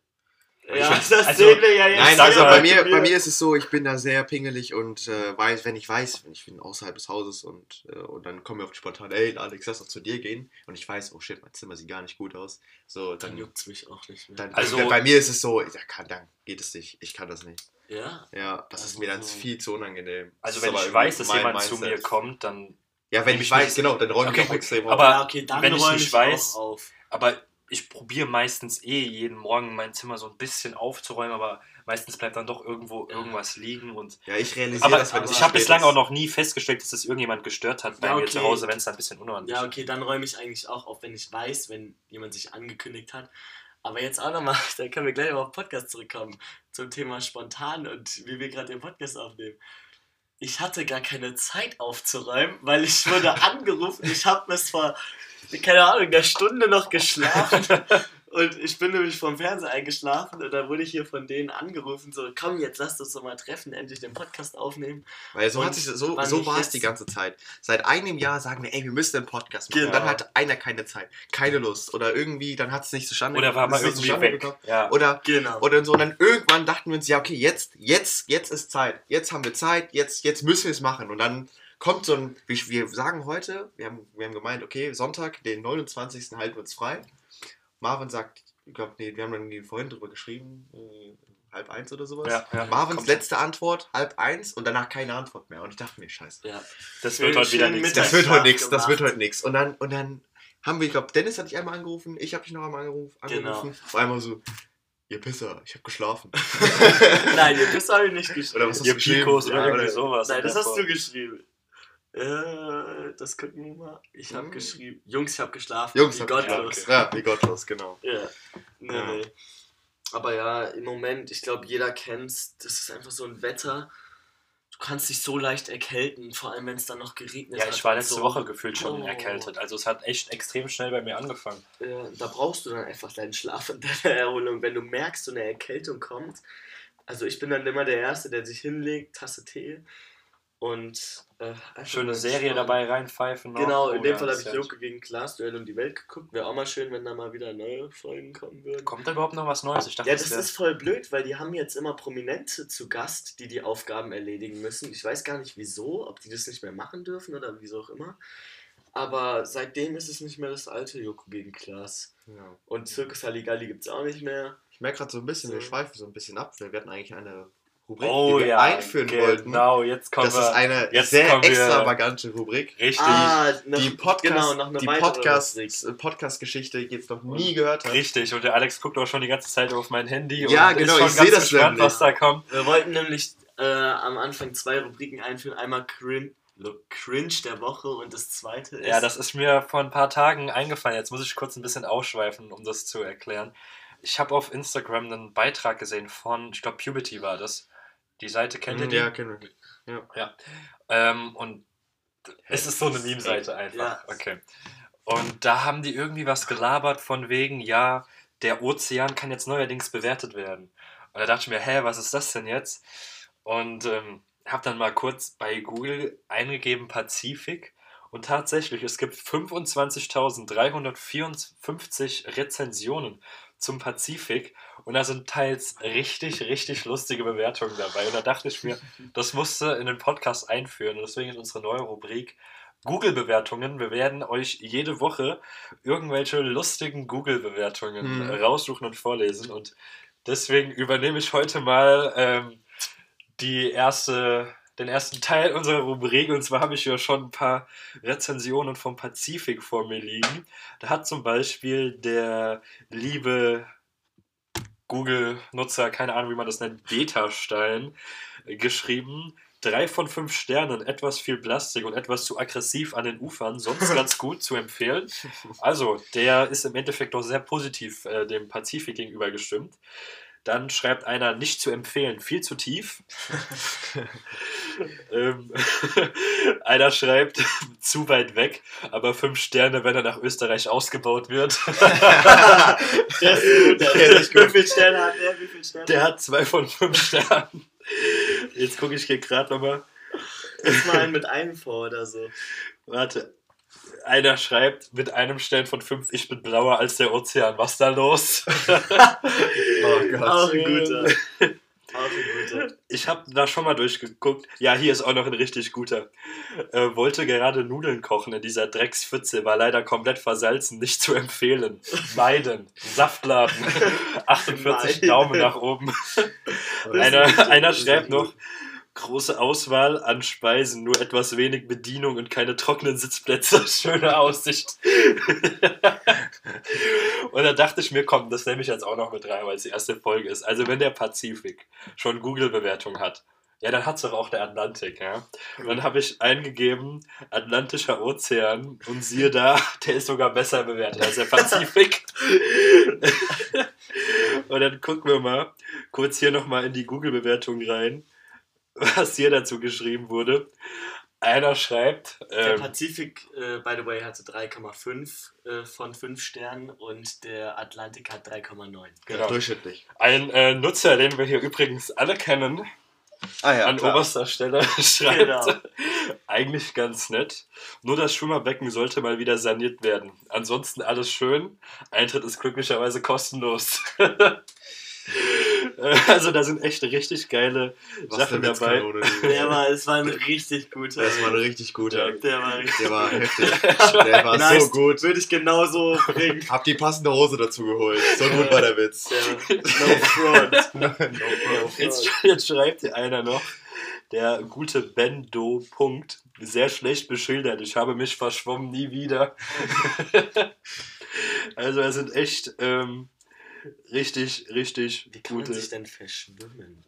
Ja, Ich- das also- sehen wir ja jetzt. Nein, also bei mir, bei mir ist es so, ich bin da sehr pingelig und äh, weiß, wenn ich weiß, wenn ich bin außerhalb des Hauses und, äh, und dann kommen wir auf die spontan, ey Alex, lass doch zu dir gehen und ich weiß, oh shit, mein Zimmer sieht gar nicht gut aus. So, Dann dann, juckt's mich auch nicht mehr. dann Also- also, bei mir ist es so, ja, kann, dann geht es nicht, ich kann das nicht. ja? Ja, das ist mir dann Also- viel zu unangenehm. Also wenn ich weiß, dass jemand zu Mindset. mir kommt, dann. Ja, wenn Nehm ich ich weiß, nicht- genau, dann räume Okay, ich auch extrem auf. Aber ja, okay, dann wenn ich nicht ich weiß- auf. Aber ich probiere meistens eh jeden Morgen mein Zimmer so ein bisschen aufzuräumen, aber meistens bleibt dann doch irgendwo Ja. irgendwas liegen und. ja, ich realisiere Aber, das, wenn aber es ich habe bislang auch noch nie festgestellt, dass das irgendjemand gestört hat bei Ja, mir okay. zu Hause, wenn es dann ein bisschen unordentlich Ja, ist. okay, dann räume ich eigentlich auch auf, wenn ich weiß, wenn jemand sich angekündigt hat. Aber jetzt auch nochmal, da können wir gleich mal auf den Podcast zurückkommen, zum Thema spontan und wie wir gerade den Podcast aufnehmen. Ich hatte gar keine Zeit aufzuräumen, weil ich wurde angerufen. Ich habe bis vor, keine Ahnung, einer Stunde noch geschlafen. Und ich bin nämlich vom Fernseher eingeschlafen und dann wurde ich hier von denen angerufen, so, komm, jetzt lasst uns doch mal treffen, endlich den Podcast aufnehmen. Weil so, Und hat sich, so, so war es die ganze Zeit. Seit einem Jahr sagen wir, ey, wir müssen einen Podcast machen. Genau. Und dann hat einer keine Zeit, keine Lust. Oder irgendwie, dann hat es nicht zustande Oder war es mal irgendwie weg. gekommen. Ja. Oder, Genau. oder so. Und dann irgendwann dachten wir uns, ja, okay, jetzt, jetzt, jetzt ist Zeit. Jetzt haben wir Zeit, jetzt, jetzt müssen wir es machen. Und dann kommt so ein, wir, wir sagen heute, wir haben, wir haben gemeint, okay, Sonntag, den 29. halten wir uns frei. Marvin sagt, ich glaube, nee, wir haben dann irgendwie vorhin drüber geschrieben, äh, halb eins oder sowas. Ja, ja. Marvins Kommt letzte Antwort, halb eins und danach keine Antwort mehr. Und ich dachte mir, scheiße. ja. Das wird heute wieder nichts. Das wird heute nichts, das wird heute nichts. Und dann, und dann haben wir, ich glaube, Dennis hat dich einmal angerufen, ich habe dich noch einmal angerufen, Genau. angerufen. Auf einmal so, ihr Pisser, ich habe geschlafen. Nein, das habe ich nicht geschrieben. Oder was hast Ihr du geschrieben? Pikos Ja, oder irgendwie oder- sowas. Nein, das hast du geschrieben. Äh, das gucken wir mal. Ich habe Hm. geschrieben. Jungs, ich habe geschlafen. Jungs, wie gottlos. ja, Ja, wie gottlos, genau. Ja. Nee, Ja. nee. Aber ja, im Moment, ich glaube, jeder kennt's. Das ist einfach so ein Wetter. Du kannst dich so leicht erkälten, vor allem wenn es dann noch geregnet Ja, hat. ich war letzte so. Woche gefühlt schon Oh. erkältet. Also es hat echt extrem schnell bei mir angefangen. Ja, da brauchst du dann einfach deinen Schlaf und deine Erholung. Wenn du merkst, so eine Erkältung kommt. Also ich bin dann immer der Erste, der sich hinlegt, Tasse Tee und äh, Schöne Serie dabei reinpfeifen. noch. Genau, in Oh dem ja, Fall das habe ich Joko gegen Klaas Duell um die Welt geguckt. Wäre auch mal schön, wenn da mal wieder neue Folgen kommen würden. Kommt da überhaupt noch was Neues? Ich dachte, Ja, das wär- ist voll blöd, weil die haben jetzt immer Prominente zu Gast, die die Aufgaben erledigen müssen. Ich weiß gar nicht wieso, ob die das nicht mehr machen dürfen oder wieso auch immer. Aber seitdem ist es nicht mehr das alte Joko gegen Klaas. Ja. Und Circus Halligalli gibt es auch nicht mehr. Ich merke gerade so ein bisschen, wir So. schweifen so ein bisschen ab. Wir hatten eigentlich eine Rubrik, Oh die wir ja, einführen wollten. genau, jetzt kommen Das wir. ist eine jetzt sehr extravagante Rubrik. Richtig, Ah, noch, Die Podcast, genau, noch eine die weitere Podcast. Podcast-Geschichte, die jetzt noch nie gehört hat. richtig. Und der Alex guckt auch schon die ganze Zeit auf mein Handy Ja, und genau, ist schon ich ganz das gespannt, nämlich. was da kommt. Wir wollten nämlich äh, am Anfang zwei Rubriken einführen. Einmal Cringe, Cringe der Woche und das zweite ist. Ja, das ist mir vor ein paar Tagen eingefallen. Jetzt muss ich kurz ein bisschen ausschweifen, um das zu erklären. Ich habe auf Instagram einen Beitrag gesehen von, ich glaube, Puberty war das. Die Seite kennt ihr die? Ja, kennen wir. Ähm, und es ist so eine Meme-Seite einfach. Ja. Okay. Und da haben die irgendwie was gelabert von wegen, ja, der Ozean kann jetzt neuerdings bewertet werden. Und da dachte ich mir, hä, was ist das denn jetzt? Und ähm, habe dann mal kurz bei Google eingegeben Pazifik. Und tatsächlich, es gibt 25.354 Rezensionen zum Pazifik. Und da sind teils richtig, richtig lustige Bewertungen dabei. Und da dachte ich mir, das musste in den Podcast einführen. Und deswegen ist unsere neue Rubrik Google-Bewertungen. Wir werden euch jede Woche irgendwelche lustigen Google-Bewertungen Mhm. raussuchen und vorlesen. Und deswegen übernehme ich heute mal ähm, die erste, den ersten Teil unserer Rubrik. Und zwar habe ich ja schon ein paar Rezensionen vom Pazifik vor mir liegen. Da hat zum Beispiel der liebe Google-Nutzer, keine Ahnung, wie man das nennt, Beta-Stein, geschrieben. Drei von fünf Sternen, etwas viel Plastik und etwas zu aggressiv an den Ufern, sonst ganz gut zu empfehlen. Also, der ist im Endeffekt doch sehr positiv äh, dem Pazifik gegenüber gestimmt. Dann schreibt einer, nicht zu empfehlen, viel zu tief. ähm, einer schreibt, zu weit weg, aber fünf Sterne, wenn er nach Österreich ausgebaut wird. Der ist gut. Der Der ist gut. Wie viele Sterne hat der? Wie viele Sterne? Der hat zwei von fünf Sternen. Jetzt gucke ich hier gerade nochmal. Lies mal einen mit einem vor oder so. Warte. Einer schreibt mit einem Stern von fünf, ich bin blauer als der Ozean. Was da los? Oh Gott. Auch ein guter. Ich habe da schon mal durchgeguckt. Ja, hier ist auch noch ein richtig guter. Äh, wollte gerade Nudeln kochen in dieser Dreckspfütze, war leider komplett versalzen, nicht zu empfehlen. Meiden. Saftladen. 48 Meiden. Daumen nach oben. Einer, einer schreibt noch, große Auswahl an Speisen, nur etwas wenig Bedienung und keine trockenen Sitzplätze. Schöne Aussicht. und da dachte ich mir, komm, das nehme ich jetzt auch noch mit rein, weil es die erste Folge ist. Also wenn der Pazifik schon Google-Bewertung hat, ja, dann hat es doch auch der Atlantik, ja. Und dann habe ich eingegeben, Atlantischer Ozean und siehe da, der ist sogar besser bewertet als der Pazifik. und dann gucken wir mal kurz hier nochmal in die Google-Bewertung rein, was hier dazu geschrieben wurde. Einer schreibt, Der ähm, Pazifik, äh, by the way, hatte 3,5 äh, von 5 Sternen und der Atlantik hat 3,9. genau, Durchschnittlich. ein äh, Nutzer, den wir hier übrigens alle kennen, Ah ja, an klar. oberster Stelle schreibt, Genau. eigentlich ganz nett. Nur das Schwimmerbecken sollte mal wieder saniert werden. Ansonsten alles schön. Eintritt ist glücklicherweise kostenlos. Also da sind echt richtig geile Was Sachen dabei. Der war, es war ein richtig guter. Das war ein richtig guter. Der war richtig Der war heftig. Der war nice. so gut. Würde ich genauso bringen. Hab die passende Hose dazu geholt. So gut war der Witz. Der, no front. no, no, Jetzt, jetzt schreibt hier einer noch, der gute Bendo. Punkt. Sehr schlecht beschildert. Ich habe mich verschwommen, nie wieder. also, er sind echt ähm, richtig, richtig Wie kann man gute. sich denn verschwimmen?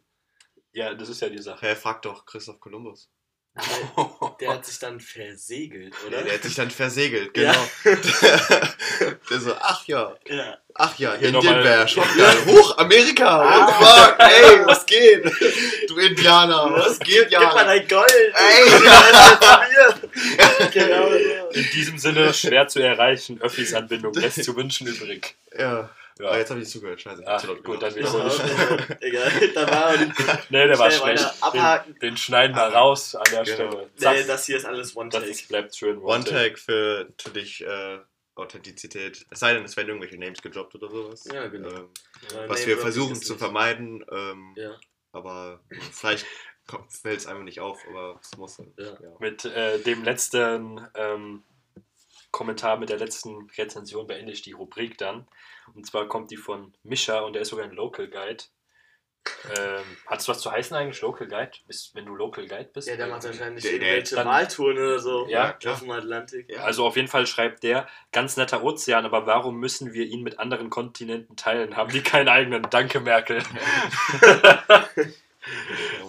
Ja, das ist ja die Sache. Hä, frag doch Christoph Kolumbus. Der, der hat sich dann versegelt, oder? Ja, der hat sich dann versegelt, Ja. genau. der so, ach ja, Ja. ach ja, Hier Indien nochmal- wäre schon geil. Hoch, Amerika, what the Ah. fuck, ey, was geht? Du Indianer, was geht, Gib mal ja? dein Gold! Ey. Genau so. In diesem Sinne schwer zu erreichen. Öffis-Anbindung lässt zu wünschen übrig. Ja, Ja. Ah, jetzt habe ich zugehört, scheiße. Ach, zu gut, dann wiederhole ich. Egal, da war er nicht. Nee, der war schlecht. abhaken. Den, den schneiden wir raus an der Genau. Stelle. Nee, Zack, das hier ist alles One-Take. das bleibt schön. One-Tag für natürlich äh, Authentizität. Es sei denn, es werden irgendwelche Names gedroppt oder sowas. Ja, genau. Ähm, Ja, was Name wir versuchen zu nicht. vermeiden, ähm, Ja, aber vielleicht fällt es einfach nicht auf, aber es muss dann. Ja. Ja. Mit äh, dem letzten ähm, Kommentar, mit der letzten Rezension beende ich die Rubrik dann. Und zwar kommt die von Mischa und der ist sogar ein Local Guide. Ähm, hat es was zu heißen eigentlich, Local Guide? Bist, wenn du Local Guide bist? Ja, der macht wahrscheinlich Der- der- irgendwelche dann- Wahltouren oder so. Ja, klar. Auf dem Atlantik. Ja. Also auf jeden Fall schreibt der, ganz netter Ozean, aber warum müssen wir ihn mit anderen Kontinenten teilen? Haben die keinen eigenen? Danke, Merkel.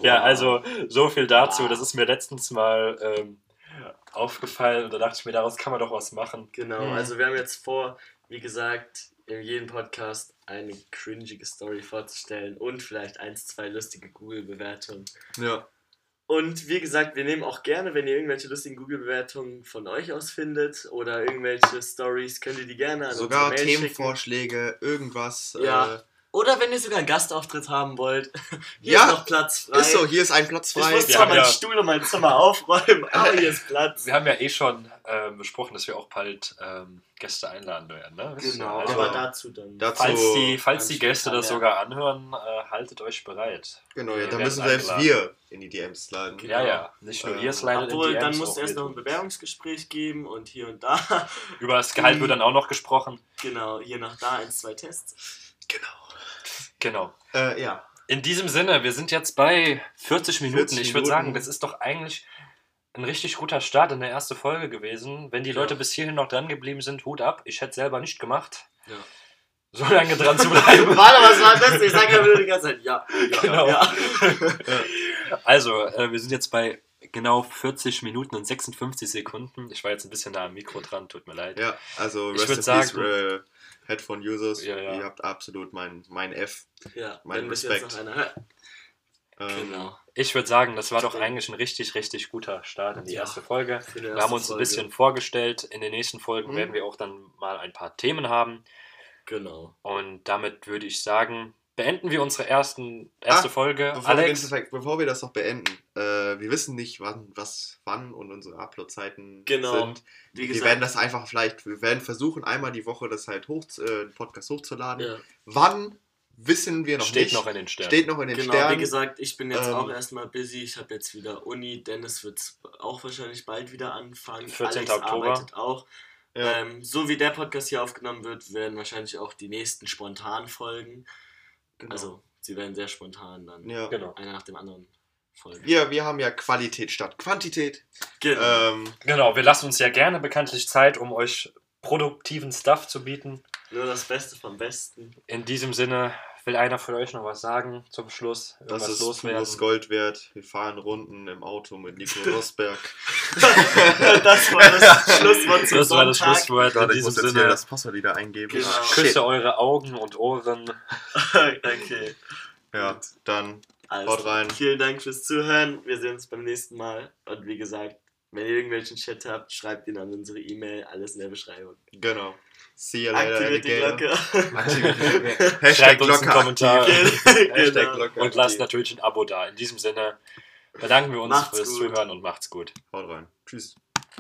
Ja, also so viel dazu. Das ist mir letztens mal ähm, aufgefallen und da dachte ich mir, daraus kann man doch was machen. Genau, Mhm. also wir haben jetzt vor, wie gesagt, in jedem Podcast eine cringige Story vorzustellen und vielleicht eins, zwei lustige Google-Bewertungen. Ja. Und wie gesagt, wir nehmen auch gerne, wenn ihr irgendwelche lustigen Google-Bewertungen von euch aus findet oder irgendwelche Stories, könnt ihr die gerne an Sogar. Themenvorschläge, irgendwas. Ja. Äh, Oder wenn ihr sogar einen Gastauftritt haben wollt. Hier Ja, ist noch Platz frei. ist so, hier ist ein Platz ich frei. muss Wir zwar meinen ja- Stuhl und mein Zimmer aufräumen, aber hier ist Platz. Wir haben ja eh schon ähm, besprochen, dass wir auch bald ähm, Gäste einladen werden. Ne? Genau, Also, aber dazu dann. Dazu- falls die, falls die Gäste das sogar anhören, äh, haltet euch bereit. Genau, ja, da müssen selbst wir in die DMs sliden. Genau. Ja, ja. Nicht nur Äh, ihr slidet in Obwohl, die dann muss auch erst noch ein. Bewerbungsgespräch geben und hier und da. Über das Gehalt wird dann auch noch gesprochen. genau, hier noch da eins, zwei Tests. Genau. Genau. Äh, ja. In diesem Sinne, wir sind jetzt bei 40 Minuten. 40 ich würde sagen, das ist doch eigentlich ein richtig guter Start in der ersten Folge gewesen. Wenn die Ja. Leute bis hierhin noch dran geblieben sind, Hut ab. Ich hätte selber nicht gemacht. Ja. So lange dran zu bleiben. Warte, was war das? Ich sage ja nur die ganze Zeit, ja, ja, Genau. ja. Also, äh, wir sind jetzt bei genau 40 Minuten und 56 Sekunden. Ich war jetzt ein bisschen nah am Mikro dran, tut mir leid. Ja, also Ich rest würd in sagen- peace, Headphone-Users. Ja, ja. Ihr habt absolut mein, mein F. Ja, Mein Respekt. Ähm, Genau. Ich würde sagen, das war doch eigentlich ein richtig, richtig guter Start in die Ja. erste Folge. Die Wir erste haben uns ein Folge. bisschen vorgestellt. In den nächsten Folgen Mhm. werden wir auch dann mal ein paar Themen haben. Genau. Und damit würde ich sagen, beenden wir unsere ersten, erste Ah, Folge. Bevor, wir Alex, den, bevor wir das noch beenden, äh, wir wissen nicht, wann, was, wann und unsere Upload-Zeiten Genau. sind. Wie wir gesagt, werden das einfach vielleicht, wir werden versuchen, einmal die Woche das halt hoch, äh, den Podcast hochzuladen. ja. Wann wissen wir noch steht nicht. noch in den Sternen. Steht noch in den Genau, Sternen. wie gesagt, ich bin jetzt Ähm, auch erstmal busy. Ich habe jetzt wieder Uni. Dennis wird auch wahrscheinlich bald wieder anfangen. 14. Alex Oktober. arbeitet auch. ja. Ähm, so wie der Podcast hier aufgenommen wird, werden wahrscheinlich auch die nächsten spontan folgen. Genau. Also, sie werden sehr spontan dann. ja. Genau. Einer nach dem anderen folgen. Wir, wir haben ja Qualität statt Quantität. Genau. Ähm, Genau, wir lassen uns ja gerne bekanntlich Zeit, um euch produktiven Stuff zu bieten. Nur das Beste vom Besten. In diesem Sinne, will einer von euch noch was sagen zum Schluss? das ist loswerden? pures Gold wert. Wir fahren Runden im Auto mit Nico Rosberg. das war das Schlusswort zum Das war das Sonntag. Schlusswort. In Warte, ich diesem muss Sinne, das Passwort wieder eingeben. Genau. Ah, shit. küsse eure Augen und Ohren. okay. Ja, dann Also, Haut rein. Vielen Dank fürs Zuhören. Wir sehen uns beim nächsten Mal. Und wie gesagt, wenn ihr irgendwelchen Chat habt, schreibt ihn an unsere E-Mail. Alles in der Beschreibung. genau. See you later, Aktiviert die Alligator. Glocke. Aktiviert die Glocke. Hashtag Schreibt uns einen Glocke Kommentar. Hashtag genau. Glocke Und lasst natürlich ein Abo da. In diesem Sinne bedanken wir uns Macht's fürs gut. Zuhören und macht's gut. Haut rein. Tschüss.